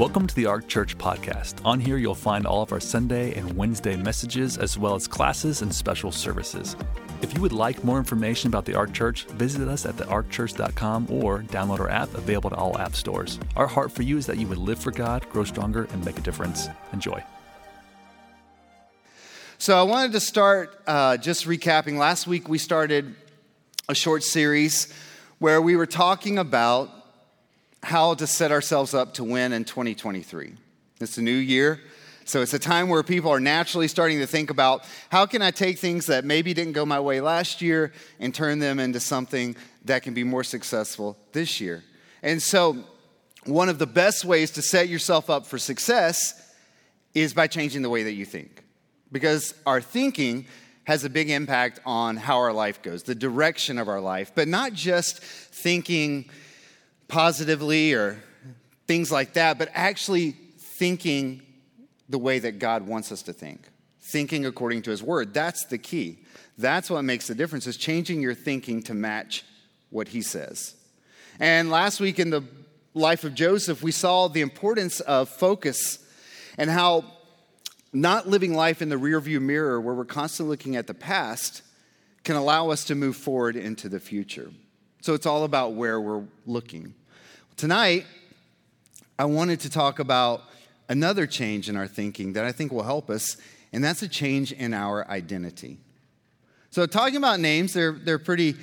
Welcome to the Ark Church podcast. On here, you'll find all of our Sunday and Wednesday messages, as well as classes and special services. If you would like more information about the Ark Church, visit us at thearkchurch.com or download our app available to all app stores. Our heart for you is that you would live for God, grow stronger, and make a difference. Enjoy. So, I wanted to start uh, just recapping. Last week, we started a short series where we were talking about how to set ourselves up to win in 2023. It's a new year. So it's a time where people are naturally starting to think about how can I take things that maybe didn't go my way last year and turn them into something that can be more successful this year. And so one of the best ways to set yourself up for success is by changing the way that you think. Because our thinking has a big impact on how our life goes, the direction of our life, but not just thinking positively or things like that, but actually thinking the way that God wants us to think, thinking according to His Word. That's the key. That's what makes the difference, is changing your thinking to match what He says. And last week in the life of Joseph, we saw the importance of focus and how not living life in the rearview mirror where we're constantly looking at the past can allow us to move forward into the future. So it's all about where we're looking. Tonight, I wanted to talk about another change in our thinking that I think will help us, and that's a change in our identity. So, talking about names, they're, they're pretty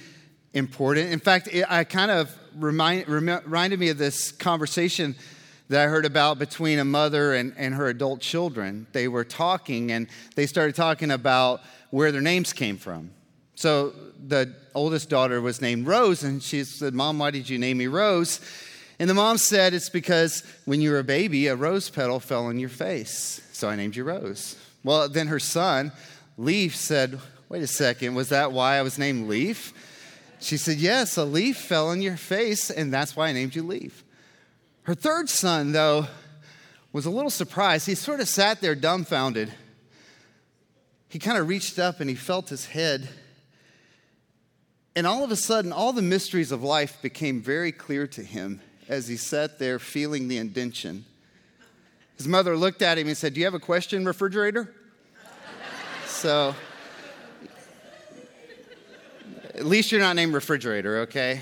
important. In fact, it, I kind of remind, reminded me of this conversation that I heard about between a mother and, and her adult children. They were talking, and they started talking about where their names came from. So, the oldest daughter was named Rose, and she said, Mom, why did you name me Rose? And the mom said, It's because when you were a baby, a rose petal fell on your face. So I named you Rose. Well, then her son, Leaf, said, Wait a second, was that why I was named Leaf? She said, Yes, a leaf fell on your face, and that's why I named you Leaf. Her third son, though, was a little surprised. He sort of sat there dumbfounded. He kind of reached up and he felt his head. And all of a sudden, all the mysteries of life became very clear to him as he sat there feeling the indention. His mother looked at him and said, Do you have a question, refrigerator? so, at least you're not named refrigerator, okay?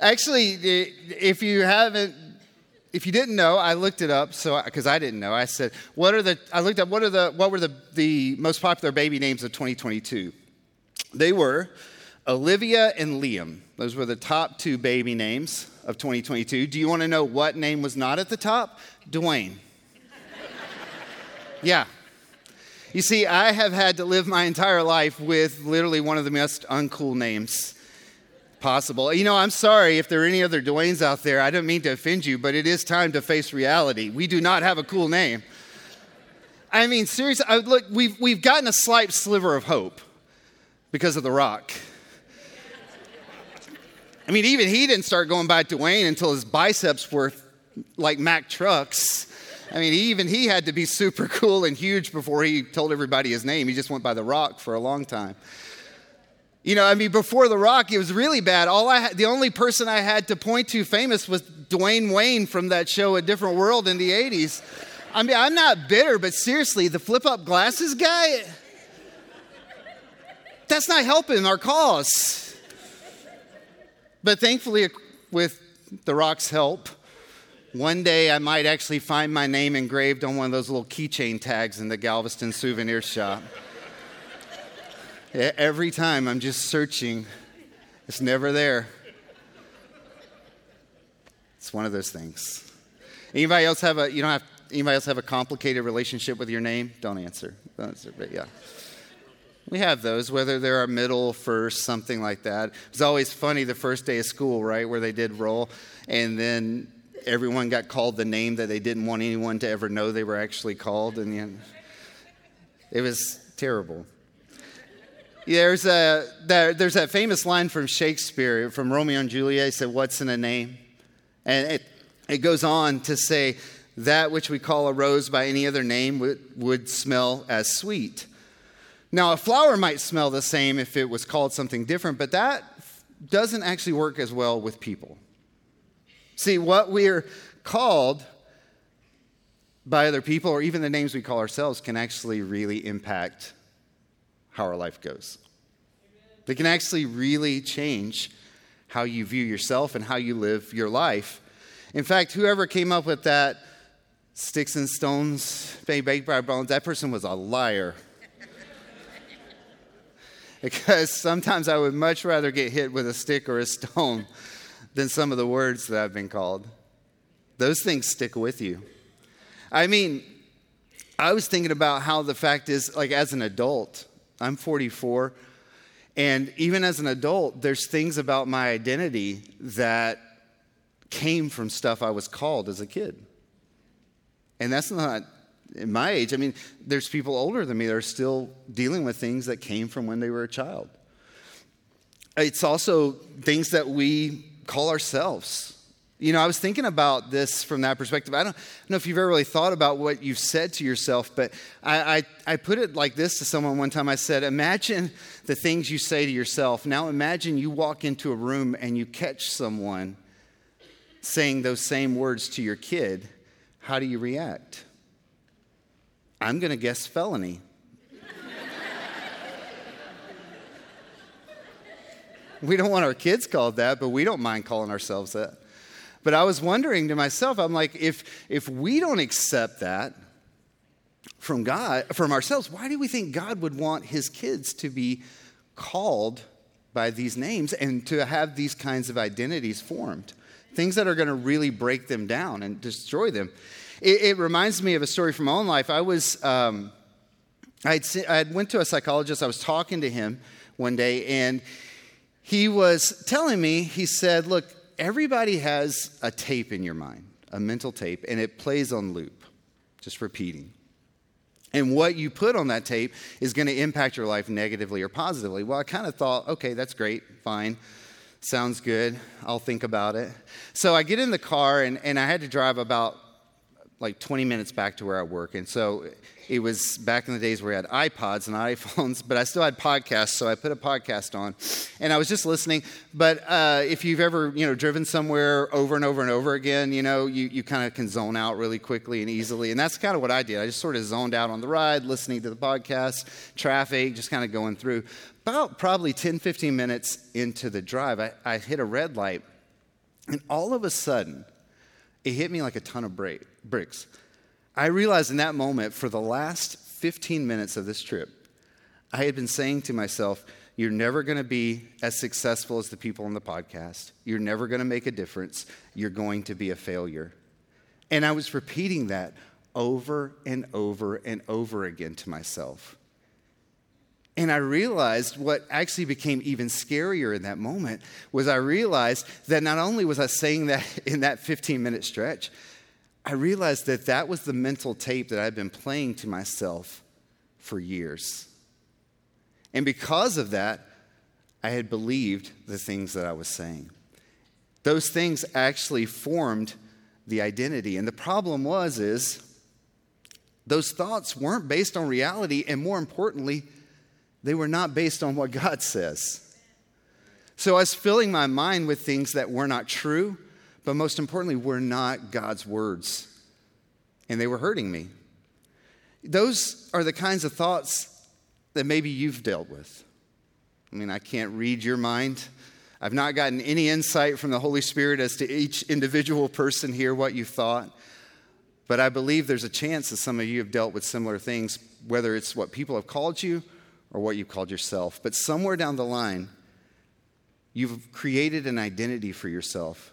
Actually, if you haven't, if you didn't know, I looked it up. So, because I didn't know, I said, "What are the?" I looked up what are the what were the the most popular baby names of 2022. They were Olivia and Liam. Those were the top two baby names of 2022. Do you want to know what name was not at the top? Dwayne. yeah. You see, I have had to live my entire life with literally one of the most uncool names possible. You know, I'm sorry if there are any other Dwaynes out there. I don't mean to offend you, but it is time to face reality. We do not have a cool name. I mean, seriously, look, we've, we've gotten a slight sliver of hope because of The Rock. I mean, even he didn't start going by Dwayne until his biceps were like Mack trucks. I mean, even he had to be super cool and huge before he told everybody his name. He just went by The Rock for a long time. You know, I mean, before The Rock, it was really bad. All I had, the only person I had to point to famous was Dwayne Wayne from that show, A Different World in the 80s. I mean, I'm not bitter, but seriously, the flip up glasses guy, that's not helping our cause. But thankfully, with The Rock's help, one day I might actually find my name engraved on one of those little keychain tags in the Galveston souvenir shop. Every time I'm just searching, it's never there. It's one of those things. Anybody else have a you don't have anybody else have a complicated relationship with your name? Don't answer. Don't answer but yeah. We have those, whether they're our middle, first, something like that. It's always funny the first day of school, right, where they did roll, and then everyone got called the name that they didn't want anyone to ever know they were actually called, and it was terrible. There's, a, there's that famous line from Shakespeare, from Romeo and Juliet. He said, What's in a name? And it, it goes on to say, That which we call a rose by any other name would, would smell as sweet. Now, a flower might smell the same if it was called something different, but that doesn't actually work as well with people. See, what we're called by other people or even the names we call ourselves can actually really impact how our life goes. They can actually really change how you view yourself and how you live your life. In fact, whoever came up with that sticks and stones may break by bones, that person was a liar. because sometimes I would much rather get hit with a stick or a stone than some of the words that I've been called. Those things stick with you. I mean, I was thinking about how the fact is, like, as an adult, I'm 44, and even as an adult, there's things about my identity that came from stuff I was called as a kid. And that's not in my age. I mean, there's people older than me that are still dealing with things that came from when they were a child. It's also things that we call ourselves. You know, I was thinking about this from that perspective. I don't know if you've ever really thought about what you've said to yourself, but I, I, I, put it like this to someone one time. I said, Imagine the things you say to yourself. Now imagine you walk into a room and you catch someone saying those same words to your kid. How do you react? I'm going to guess felony. we don't want our kids called that, but we don't mind calling ourselves that. But I was wondering to myself, I'm like, if, if we don't accept that from God, from ourselves, why do we think God would want his kids to be called by these names and to have these kinds of identities formed? Things that are going to really break them down and destroy them. It, it, reminds me of a story from my own life. I was, um, I had went to a psychologist. I was talking to him one day, and he was telling me. He said, "Look, everybody has a tape in your mind, a mental tape, and it plays on loop, just repeating. And what you put on that tape is going to impact your life negatively or positively. Well, I kind of thought, okay, that's great, fine. Sounds good. I'll think about it. So I get in the car, and, and I had to drive about like 20 minutes back to where I work. And so it was back in the days where we had iPods and iPhones, but I still had podcasts, so I put a podcast on, and I was just listening. But uh, if you've ever, you know, driven somewhere over and over and over again, you know, you, you kind of can zone out really quickly and easily, and that's kind of what I did. I just sort of zoned out on the ride, listening to the podcast, traffic, just kind of going through. About probably 10, 15 minutes into the drive, I, I hit a red light, and all of a sudden, it hit me like a ton of bricks. I realized in that moment, for the last 15 minutes of this trip, I had been saying to myself, You're never going to be as successful as the people on the podcast. You're never going to make a difference. You're going to be a failure. And I was repeating that over and over and over again to myself. And I realized what actually became even scarier in that moment was I realized that not only was I saying that in that 15 minute stretch, I realized that that was the mental tape that I'd been playing to myself for years. And because of that, I had believed the things that I was saying. Those things actually formed the identity. And the problem was is those thoughts weren't based on reality and more importantly, they were not based on what God says. So I was filling my mind with things that were not true but most importantly, were not God's words. And they were hurting me. Those are the kinds of thoughts that maybe you've dealt with. I mean, I can't read your mind. I've not gotten any insight from the Holy Spirit as to each individual person here what you thought. But I believe there's a chance that some of you have dealt with similar things, whether it's what people have called you or what you've called yourself. But somewhere down the line, you've created an identity for yourself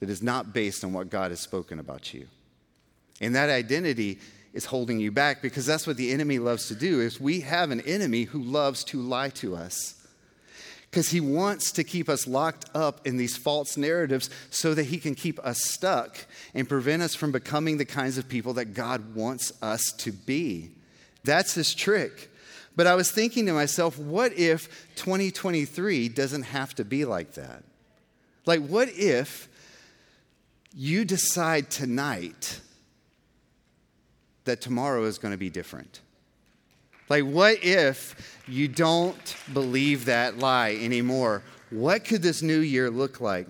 that is not based on what God has spoken about you. And that identity is holding you back because that's what the enemy loves to do is we have an enemy who loves to lie to us. Because he wants to keep us locked up in these false narratives so that he can keep us stuck and prevent us from becoming the kinds of people that God wants us to be. That's his trick. But I was thinking to myself, what if 2023 doesn't have to be like that? Like, what if you decide tonight that tomorrow is going to be different? Like, what if you don't believe that lie anymore? What could this new year look like?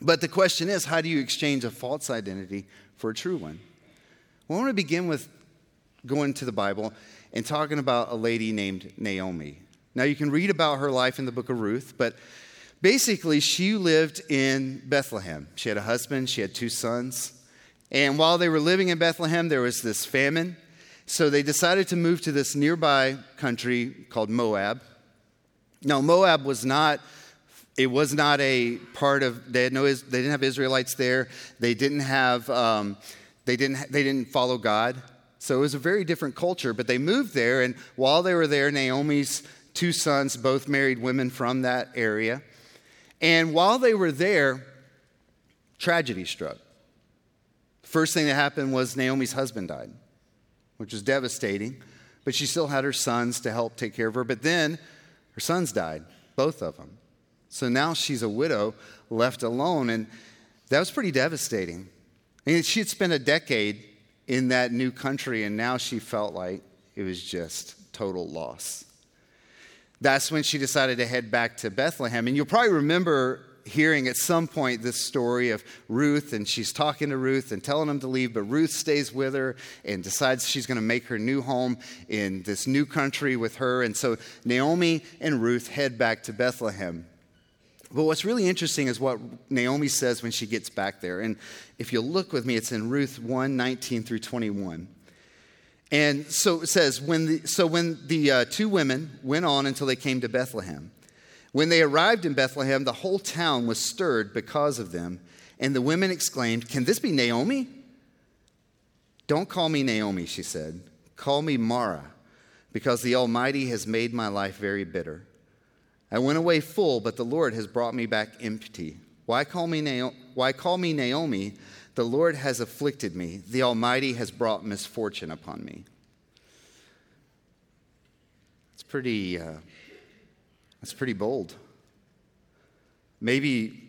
But the question is how do you exchange a false identity for a true one? Well, I want to begin with going to the Bible and talking about a lady named Naomi. Now, you can read about her life in the book of Ruth, but basically, she lived in Bethlehem. She had a husband, she had two sons. And while they were living in Bethlehem, there was this famine. So they decided to move to this nearby country called Moab. Now, Moab was not it was not a part of they had no they didn't have israelites there they didn't have um, they didn't they didn't follow god so it was a very different culture but they moved there and while they were there naomi's two sons both married women from that area and while they were there tragedy struck first thing that happened was naomi's husband died which was devastating but she still had her sons to help take care of her but then her sons died both of them so now she's a widow left alone. And that was pretty devastating. I mean, she had spent a decade in that new country, and now she felt like it was just total loss. That's when she decided to head back to Bethlehem. And you'll probably remember hearing at some point this story of Ruth, and she's talking to Ruth and telling him to leave, but Ruth stays with her and decides she's going to make her new home in this new country with her. And so Naomi and Ruth head back to Bethlehem. But what's really interesting is what Naomi says when she gets back there. And if you look with me, it's in Ruth 1 19 through 21. And so it says, when the, so when the uh, two women went on until they came to Bethlehem, when they arrived in Bethlehem, the whole town was stirred because of them. And the women exclaimed, Can this be Naomi? Don't call me Naomi, she said. Call me Mara, because the Almighty has made my life very bitter. I went away full, but the Lord has brought me back empty. Why call me, Naomi? Why call me Naomi? The Lord has afflicted me. The Almighty has brought misfortune upon me. It's pretty, uh, it's pretty bold. Maybe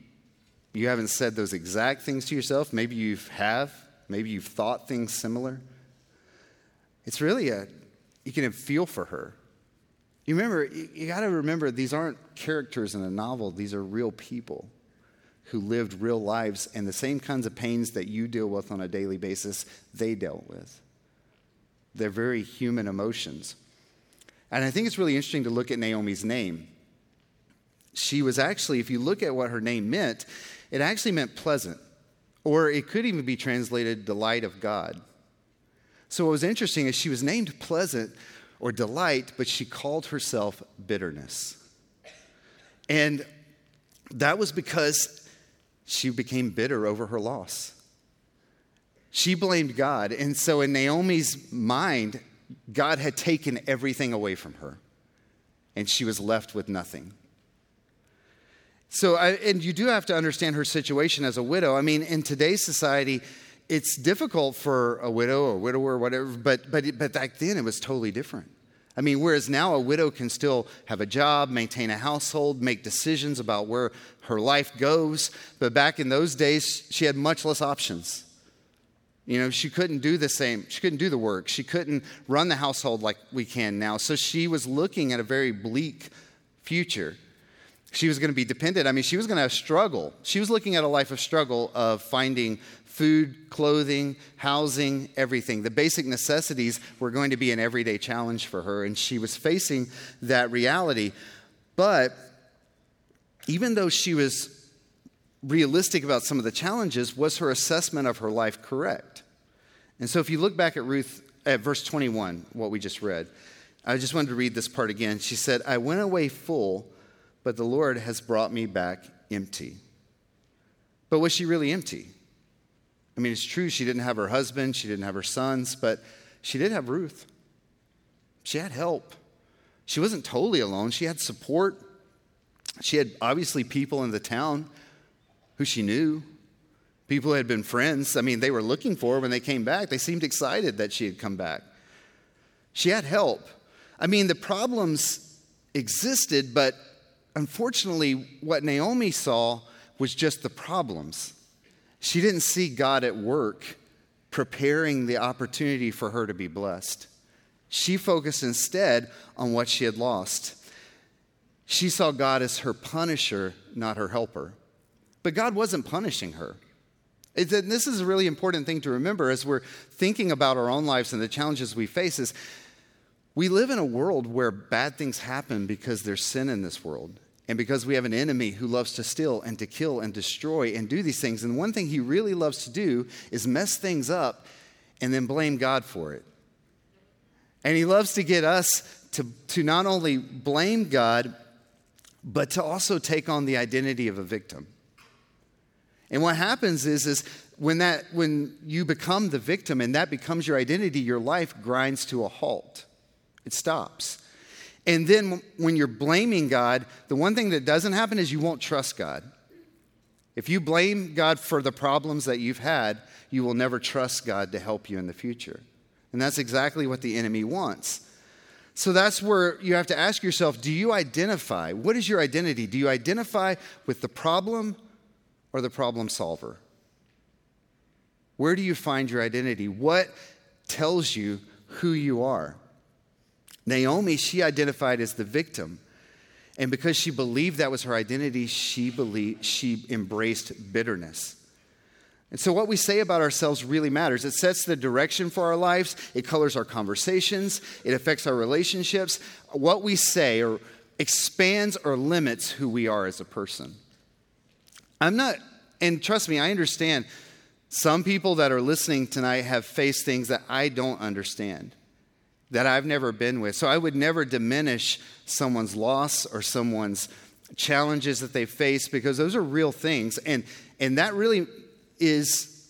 you haven't said those exact things to yourself. Maybe you have. Maybe you've thought things similar. It's really a, you can feel for her. You remember, you, got to remember, these aren't characters in a novel, these are real people who lived real lives, and the same kinds of pains that you deal with on a daily basis, they dealt with. They're very human emotions. And I think it's really interesting to look at Naomi's name. She was actually, if you look at what her name meant, it actually meant pleasant, or it could even be translated delight of God. So what was interesting is she was named pleasant or delight, but she called herself bitterness. And that was because she became bitter over her loss. She blamed God. And so, in Naomi's mind, God had taken everything away from her, and she was left with nothing. So, I, and you do have to understand her situation as a widow. I mean, in today's society, it's difficult for a widow or widower or whatever, but, but, but back then it was totally different. I mean, whereas now a widow can still have a job, maintain a household, make decisions about where her life goes, but back in those days, she had much less options. You know, she couldn't do the same, she couldn't do the work, she couldn't run the household like we can now. So she was looking at a very bleak future. She was going to be dependent. I mean, she was going to have struggle. She was looking at a life of struggle of finding food, clothing, housing, everything. The basic necessities were going to be an everyday challenge for her, and she was facing that reality. But even though she was realistic about some of the challenges, was her assessment of her life correct? And so if you look back at Ruth at verse 21, what we just read, I just wanted to read this part again. She said, I went away full, but the Lord has brought me back empty. But was she really empty? I mean, it's true she didn't have her husband, she didn't have her sons, but she did have Ruth. She had help. She wasn't totally alone, she had support. She had obviously people in the town who she knew, people who had been friends. I mean, they were looking for her when they came back. They seemed excited that she had come back. She had help. I mean, the problems existed, but unfortunately, what Naomi saw was just the problems. She didn't see God at work preparing the opportunity for her to be blessed. She focused instead on what she had lost. She saw God as her punisher, not her helper. but God wasn't punishing her. And this is a really important thing to remember as we're thinking about our own lives and the challenges we face is we live in a world where bad things happen because there's sin in this world. And because we have an enemy who loves to steal and to kill and destroy and do these things. And one thing he really loves to do is mess things up and then blame God for it. And he loves to get us to, to not only blame God, but to also take on the identity of a victim. And what happens is, is when, that, when you become the victim and that becomes your identity, your life grinds to a halt. It stops. And then when you're blaming God, the one thing that doesn't happen is you won't trust God. If you blame God for the problems that you've had, you will never trust God to help you in the future. And that's exactly what the enemy wants. So that's where you have to ask yourself do you identify? What is your identity? Do you identify with the problem or the problem solver? Where do you find your identity? What tells you who you are? Naomi, she identified as the victim. And because she believed that was her identity, she, believed, she embraced bitterness. And so, what we say about ourselves really matters. It sets the direction for our lives, it colors our conversations, it affects our relationships. What we say or expands or limits who we are as a person. I'm not, and trust me, I understand some people that are listening tonight have faced things that I don't understand that I've never been with. So I would never diminish someone's loss or someone's challenges that they face because those are real things. And, and that really is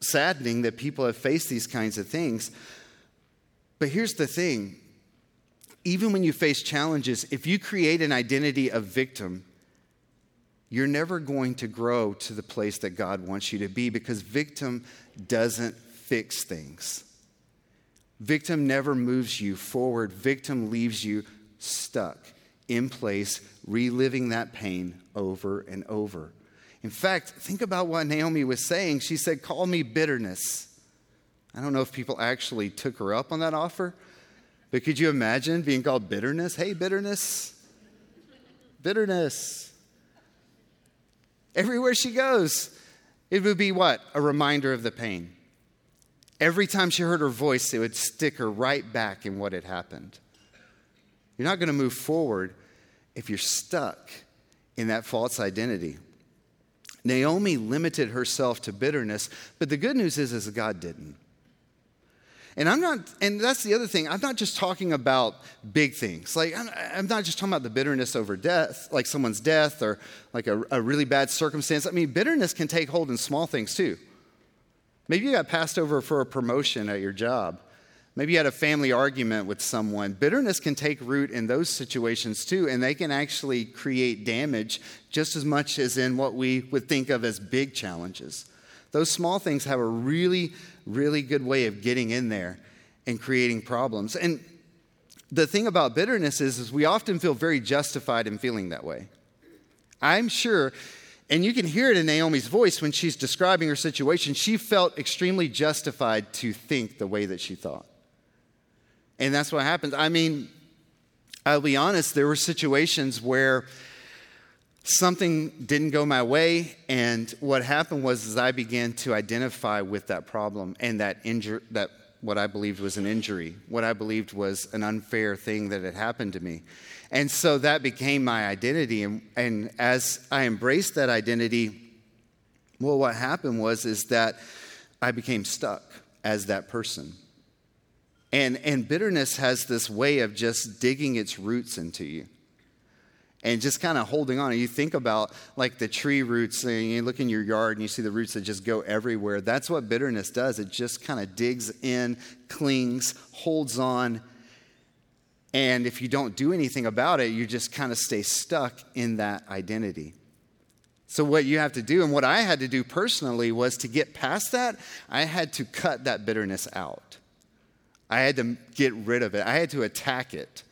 saddening that people have faced these kinds of things. But here's the thing even when you face challenges, if you create an identity of victim, you're never going to grow to the place that God wants you to be because victim doesn't fix things. Victim never moves you forward, victim leaves you stuck in place, reliving that pain over and over. In fact, think about what Naomi was saying. She said, Call me bitterness. I don't know if people actually took her up on that offer, but could you imagine being called bitterness? Hey, bitterness. Bitterness. Everywhere she goes, it would be what? A reminder of the pain. Every time she heard her voice, it would stick her right back in what had happened. You're not going to move forward if you're stuck in that false identity. Naomi limited herself to bitterness, but the good news is, is God didn't. And I'm not, and that's the other thing. I'm not just talking about big things. Like, I'm, not just talking about the bitterness over death, like someone's death or like a, a really bad circumstance. I mean, bitterness can take hold in small things too. Maybe you got passed over for a promotion at your job. Maybe you had a family argument with someone. Bitterness can take root in those situations too, and they can actually create damage just as much as in what we would think of as big challenges. Those small things have a really, really good way of getting in there and creating problems. And the thing about bitterness is, is we often feel very justified in feeling that way. I'm sure and you can hear it in Naomi's voice when she's describing her situation. She felt extremely justified to think the way that she thought. And that's what happens. I mean, I'll be honest, there were situations where something didn't go my way and what happened was is I began to identify with that problem and that injury that what I believed was an injury, what I believed was an unfair thing that had happened to me. And so that became my identity. And, and as I embraced that identity, well, what happened was is that I became stuck as that person. And, and bitterness has this way of just digging its roots into you and just kind of holding on. You think about like the tree roots, and you look in your yard and you see the roots that just go everywhere. That's what bitterness does. It just kind of digs in, clings, holds on, and if you don't do anything about it, you just kind of stay stuck in that identity. So, what you have to do, and what I had to do personally, was to get past that, I had to cut that bitterness out. I had to get rid of it. I had to attack it.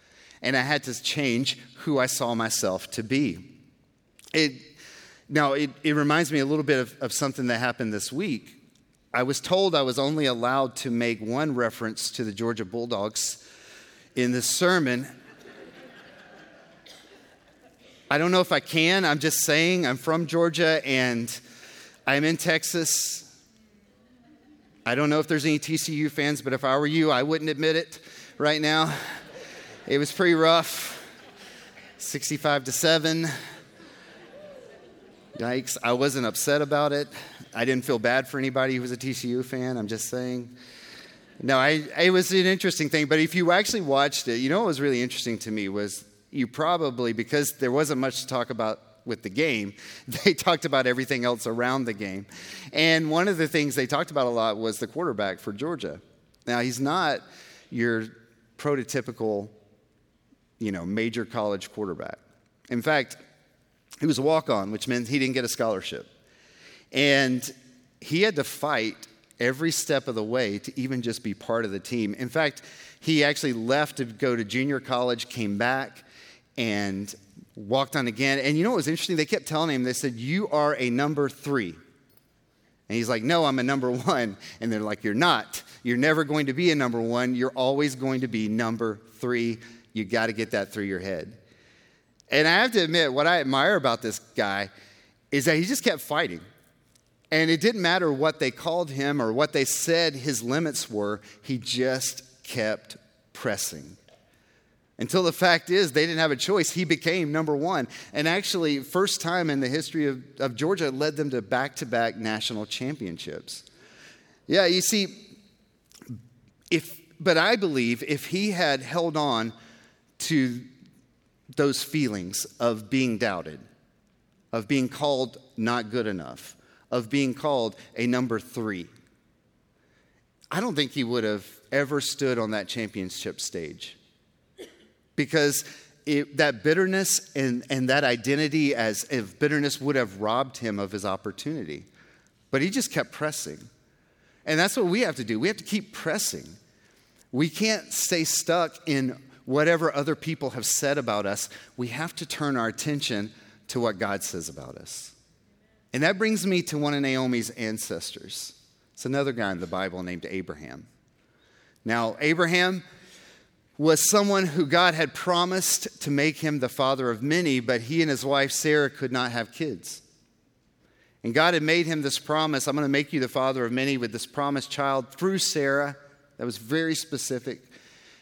And I had to change who I saw myself to be. It, now, it, it reminds me a little bit of, of something that happened this week. I was told I was only allowed to make one reference to the Georgia Bulldogs in this sermon. I don't know if I can. I'm just saying, I'm from Georgia and I'm in Texas. I don't know if there's any TCU fans, but if I were you, I wouldn't admit it right now. It was pretty rough. 65 to 7. Yikes. I wasn't upset about it. I didn't feel bad for anybody who was a TCU fan. I'm just saying. No, I, it was an interesting thing. But if you actually watched it, you know what was really interesting to me was you probably, because there wasn't much to talk about with the game, they talked about everything else around the game. And one of the things they talked about a lot was the quarterback for Georgia. Now, he's not your prototypical, you know, major college quarterback. In fact, he was a walk on, which meant he didn't get a scholarship. And he had to fight every step of the way to even just be part of the team. In fact, he actually left to go to junior college, came back, and walked on again. And you know what was interesting? They kept telling him, they said, You are a number three. And he's like, No, I'm a number one. And they're like, You're not. You're never going to be a number one. You're always going to be number three. You got to get that through your head. And I have to admit, what I admire about this guy is that he just kept fighting. And it didn't matter what they called him or what they said his limits were, he just kept pressing. Until the fact is, they didn't have a choice. He became number one. And actually, first time in the history of, of Georgia, led them to back to back national championships. Yeah, you see, if, but I believe if he had held on to those feelings of being doubted, of being called not good enough, of being called a number three. I don't think he would have ever stood on that championship stage because it, that bitterness and, and that identity as if bitterness would have robbed him of his opportunity. But he just kept pressing. And that's what we have to do. We have to keep pressing. We can't stay stuck in whatever other people have said about us. We have to turn our attention to what God says about us. And that brings me to one of Naomi's ancestors. It's another guy in the Bible named Abraham. Now, Abraham was someone who God had promised to make him the father of many, but he and his wife Sarah could not have kids. And God had made him this promise I'm going to make you the father of many with this promised child through Sarah. That was very specific.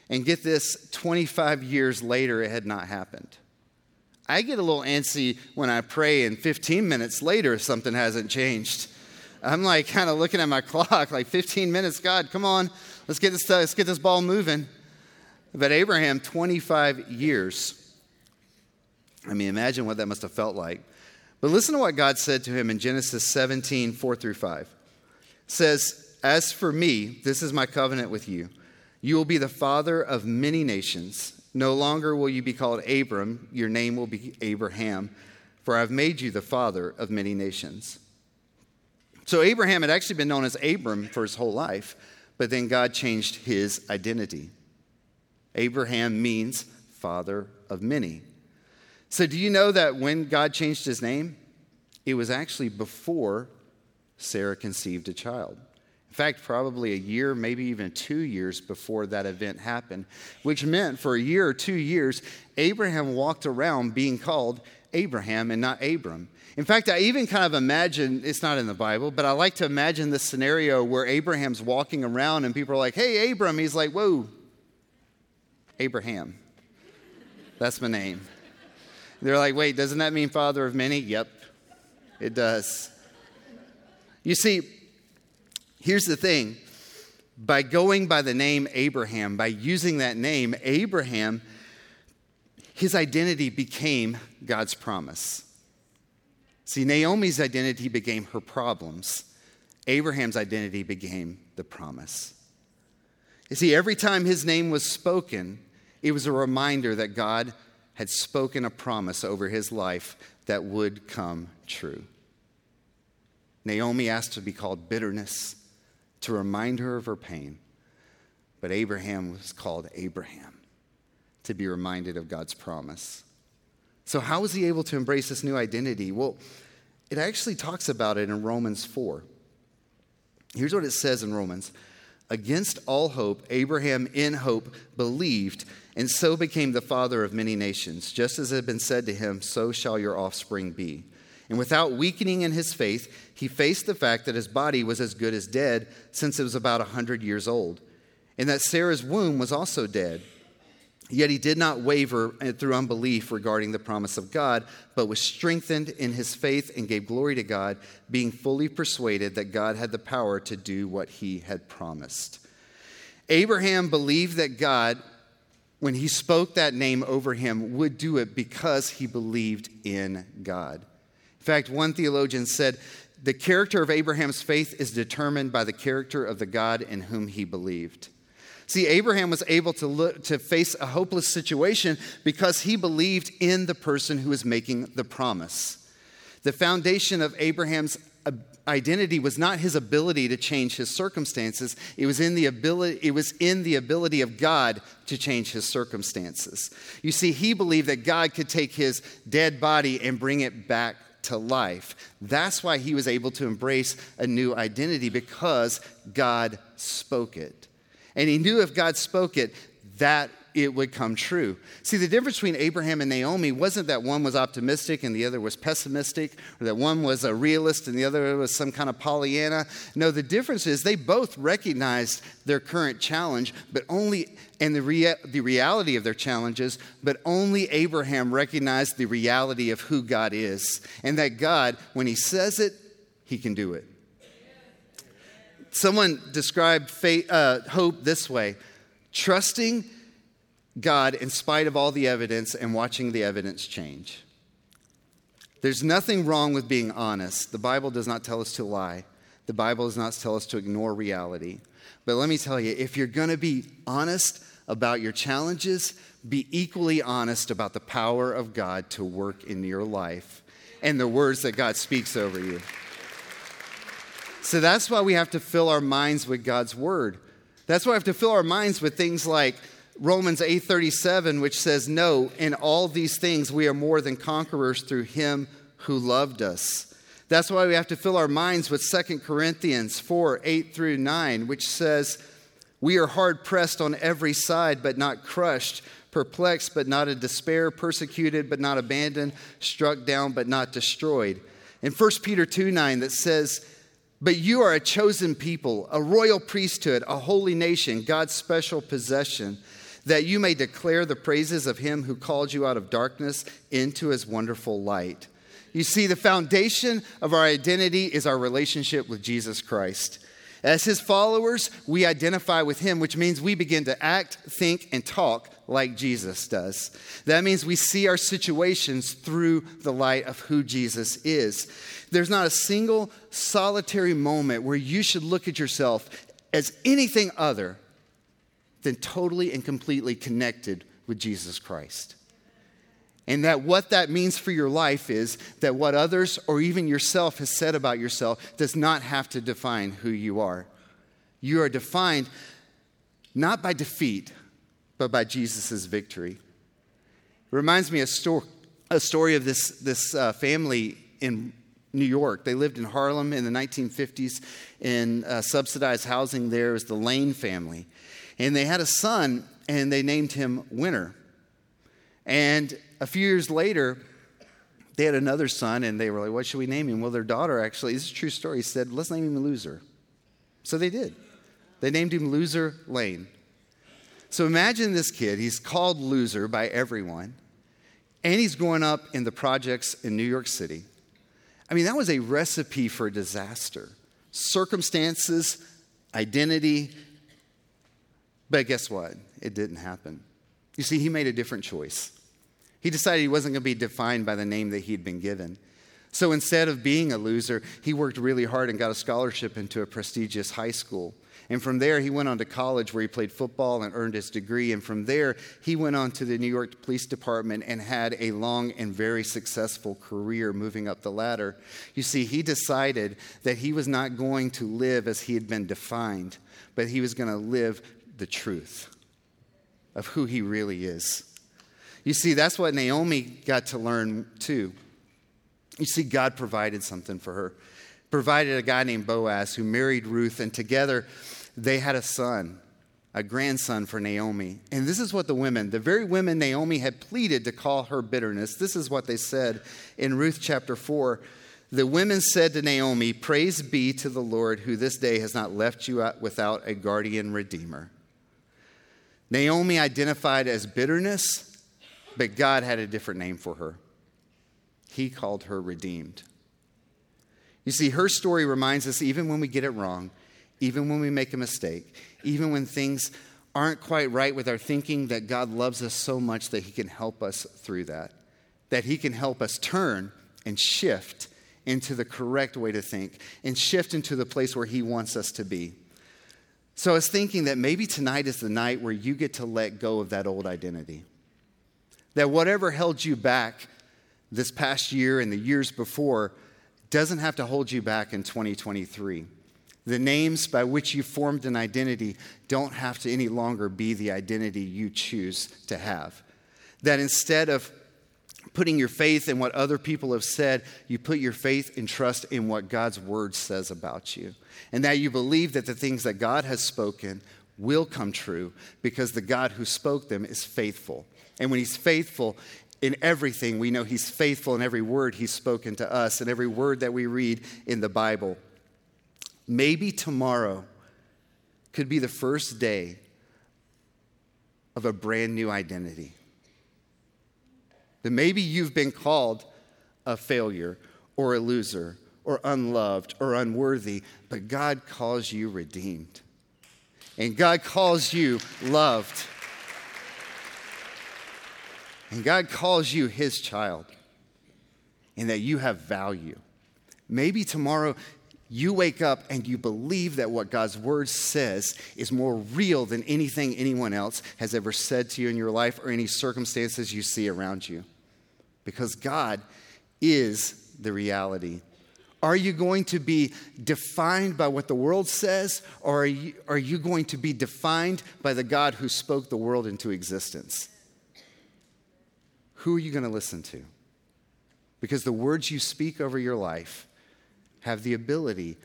And get this 25 years later, it had not happened. I get a little antsy when I pray, and 15 minutes later, something hasn't changed. I'm like kind of looking at my clock, like 15 minutes, God, come on, let's get this, let's get this ball moving. But Abraham, 25 years. I mean, imagine what that must have felt like. But listen to what God said to him in Genesis 17, 4 through 5. It says, As for me, this is my covenant with you. You will be the father of many nations. No longer will you be called Abram, your name will be Abraham, for I've made you the father of many nations. So Abraham had actually been known as Abram for his whole life, but then God changed his identity. Abraham means father of many. So, do you know that when God changed his name, it was actually before Sarah conceived a child? Fact, probably a year, maybe even two years before that event happened, which meant for a year or two years, Abraham walked around being called Abraham and not Abram. In fact, I even kind of imagine, it's not in the Bible, but I like to imagine this scenario where Abraham's walking around and people are like, hey, Abram. He's like, whoa, Abraham. That's my name. They're like, wait, doesn't that mean father of many? Yep, it does. You see, Here's the thing by going by the name Abraham, by using that name, Abraham, his identity became God's promise. See, Naomi's identity became her problems. Abraham's identity became the promise. You see, every time his name was spoken, it was a reminder that God had spoken a promise over his life that would come true. Naomi asked to be called bitterness to remind her of her pain. But Abraham was called Abraham to be reminded of God's promise. So, how was he able to embrace this new identity? Well, it actually talks about it in Romans 4. Here's what it says in Romans Against all hope, Abraham in hope believed, and so became the father of many nations. Just as it had been said to him, so shall your offspring be. And without weakening in his faith, he faced the fact that his body was as good as dead since it was about a 100 years old, and that Sarah's womb was also dead. Yet he did not waver through unbelief regarding the promise of God, but was strengthened in his faith and gave glory to God, being fully persuaded that God had the power to do what he had promised. Abraham believed that God, when he spoke that name over him, would do it because he believed in God. In fact, one theologian said, The character of Abraham's faith is determined by the character of the God in whom he believed. See, Abraham was able to, look, to face a hopeless situation because he believed in the person who was making the promise. The foundation of Abraham's uh, identity was not his ability to change his circumstances it was in the ability it was in the ability of god to change his circumstances you see he believed that god could take his dead body and bring it back to life. That's why he was able to embrace a new identity because god spoke it. And he knew if God spoke it, that it would come true. See, the difference between Abraham and Naomi wasn't that one was optimistic and the other was pessimistic, or that one was a realist and the other was some kind of Pollyanna. No, the difference is they both recognized their current challenge, but only, and the, rea- the reality of their challenges, but only Abraham recognized the reality of who God is, and that God, when he says it, he can do it. Someone described faith, uh, hope this way trusting God in spite of all the evidence and watching the evidence change. There's nothing wrong with being honest. The Bible does not tell us to lie, the Bible does not tell us to ignore reality. But let me tell you if you're going to be honest about your challenges, be equally honest about the power of God to work in your life and the words that God speaks over you. So that's why we have to fill our minds with God's word. That's why we have to fill our minds with things like Romans 8:37 which says no in all these things we are more than conquerors through him who loved us. That's why we have to fill our minds with 2 Corinthians 4 8 through 9, which says, We are hard pressed on every side, but not crushed, perplexed, but not in despair, persecuted, but not abandoned, struck down, but not destroyed. In 1 Peter 2 9, that says, but you are a chosen people, a royal priesthood, a holy nation, God's special possession, that you may declare the praises of him who called you out of darkness into his wonderful light. You see, the foundation of our identity is our relationship with Jesus Christ. As his followers, we identify with him, which means we begin to act, think, and talk like Jesus does. That means we see our situations through the light of who Jesus is. There's not a single solitary moment where you should look at yourself as anything other than totally and completely connected with Jesus Christ. And that what that means for your life is that what others or even yourself has said about yourself does not have to define who you are. You are defined not by defeat, but by Jesus' victory. It reminds me of sto- a story of this, this uh, family in New York. They lived in Harlem in the 1950s in uh, subsidized housing there. It was the Lane family. And they had a son, and they named him Winner. And a few years later, they had another son, and they were like, What should we name him? Well, their daughter actually, this is a true story, said, Let's name him Loser. So they did. They named him Loser Lane. So imagine this kid, he's called loser by everyone, and he's growing up in the projects in New York City. I mean, that was a recipe for disaster. Circumstances, identity, but guess what? It didn't happen. You see, he made a different choice. He decided he wasn't going to be defined by the name that he'd been given. So instead of being a loser, he worked really hard and got a scholarship into a prestigious high school. And from there, he went on to college where he played football and earned his degree. And from there, he went on to the New York Police Department and had a long and very successful career moving up the ladder. You see, he decided that he was not going to live as he had been defined, but he was going to live the truth of who he really is. You see, that's what Naomi got to learn too. You see, God provided something for her provided a guy named Boaz who married Ruth, and together they had a son, a grandson for Naomi. And this is what the women, the very women Naomi had pleaded to call her bitterness, this is what they said in Ruth chapter 4. The women said to Naomi, Praise be to the Lord who this day has not left you without a guardian redeemer. Naomi identified as bitterness, but God had a different name for her. He called her redeemed. You see, her story reminds us even when we get it wrong, even when we make a mistake, even when things aren't quite right with our thinking, that God loves us so much that He can help us through that, that He can help us turn and shift into the correct way to think and shift into the place where He wants us to be. So I was thinking that maybe tonight is the night where you get to let go of that old identity. That whatever held you back this past year and the years before doesn't have to hold you back in 2023. The names by which you formed an identity don't have to any longer be the identity you choose to have. That instead of putting your faith in what other people have said, you put your faith and trust in what God's word says about you. And that you believe that the things that God has spoken will come true because the God who spoke them is faithful. And when he's faithful in everything, we know he's faithful in every word he's spoken to us and every word that we read in the Bible. Maybe tomorrow could be the first day of a brand new identity that maybe you've been called a failure or a loser or unloved or unworthy, but God calls you redeemed. And God calls you loved. And God calls you his child. And that you have value. Maybe tomorrow you wake up and you believe that what God's word says is more real than anything anyone else has ever said to you in your life or any circumstances you see around you because God is the reality. Are you going to be defined by what the world says, or are you, are you going to be defined by the God who spoke the world into existence? Who are you going to listen to? Because the words you speak over your life have the ability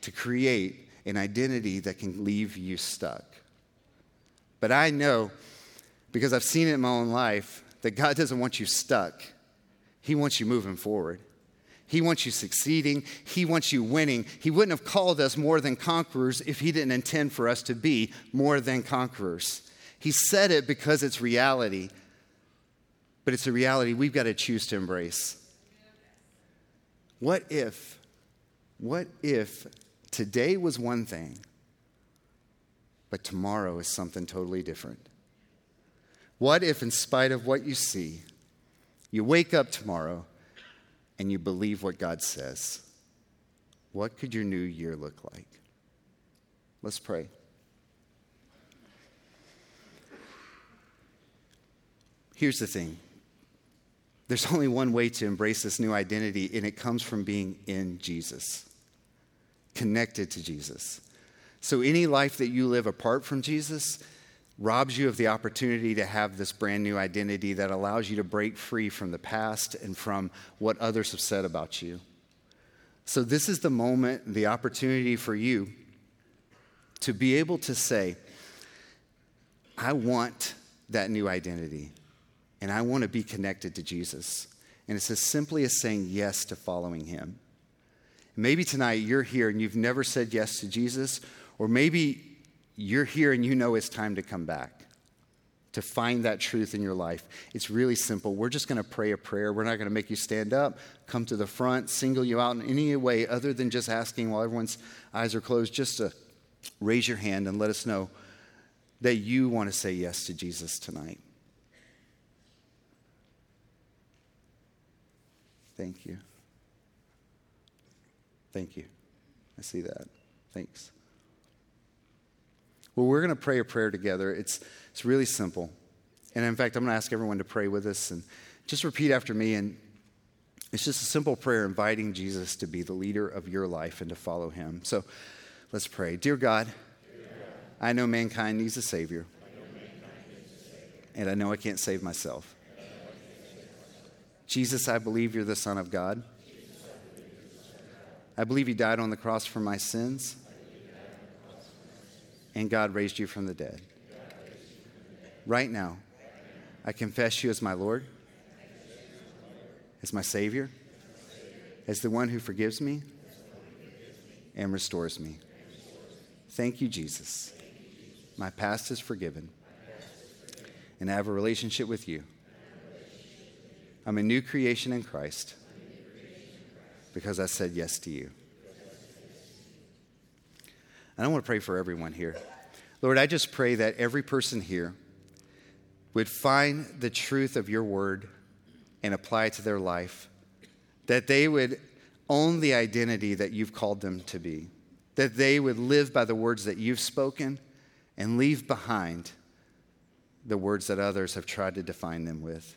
to create an identity that can leave you stuck. But I know, because I've seen it in my own life, that God doesn't want you stuck, He wants you moving forward. He wants you succeeding. He wants you winning. He wouldn't have called us more than conquerors if He didn't intend for us to be more than conquerors. He said it because it's reality, but it's a reality we've got to choose to embrace. What if, what if today was one thing, but tomorrow is something totally different? What if, in spite of what you see, you wake up tomorrow and you believe what God says? What could your new year look like? Let's pray. Here's the thing there's only one way to embrace this new identity, and it comes from being in Jesus, connected to Jesus. So, any life that you live apart from Jesus, robs you of the opportunity to have this brand new identity that allows you to break free from the past and from what others have said about you. So, this is the moment, the opportunity for you to be able to say, I want that new identity, and I want to be connected to Jesus. And it's as simply as saying yes to following him. Maybe tonight you're here and you've never said yes to Jesus, or maybe you're here and you know it's time to come back to find that truth in your life. It's really simple. We're just going to pray a prayer. We're not going to make you stand up, come to the front, single you out in any way other than just asking while everyone's eyes are closed, just to raise your hand and let us know that you want to say yes to Jesus tonight. Thank you. Thank you. I see that. Thanks. Well, we're going to pray a prayer together. It's, it's really simple. And in fact, I'm going to ask everyone to pray with us and just repeat after me. And it's just a simple prayer inviting Jesus to be the leader of your life and to follow him. So let's pray. Dear God, I know mankind needs a Savior. And I know I can't save myself. Jesus, I believe you're the Son of God. I believe you died on the cross for my sins and God raised you from the dead. Right now, I confess you as my Lord, as my Savior, as the one who forgives me and restores me. Thank you, Jesus. My past is forgiven, and I have a relationship with you. I'm a new creation in Christ because I said yes to you. And I want to pray for everyone here. Lord, I just pray that every person here would find the truth of your word and apply it to their life, that they would own the identity that you've called them to be, that they would live by the words that you've spoken and leave behind the words that others have tried to define them with.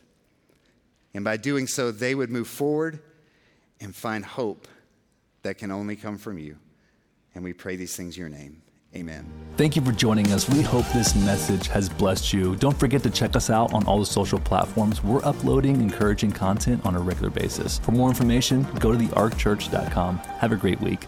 And by doing so, they would move forward and find hope that can only come from you. And we pray these things in your name. Amen. Thank you for joining us. We hope this message has blessed you. Don't forget to check us out on all the social platforms. We're uploading encouraging content on a regular basis. For more information, go to thearkchurch.com. Have a great week.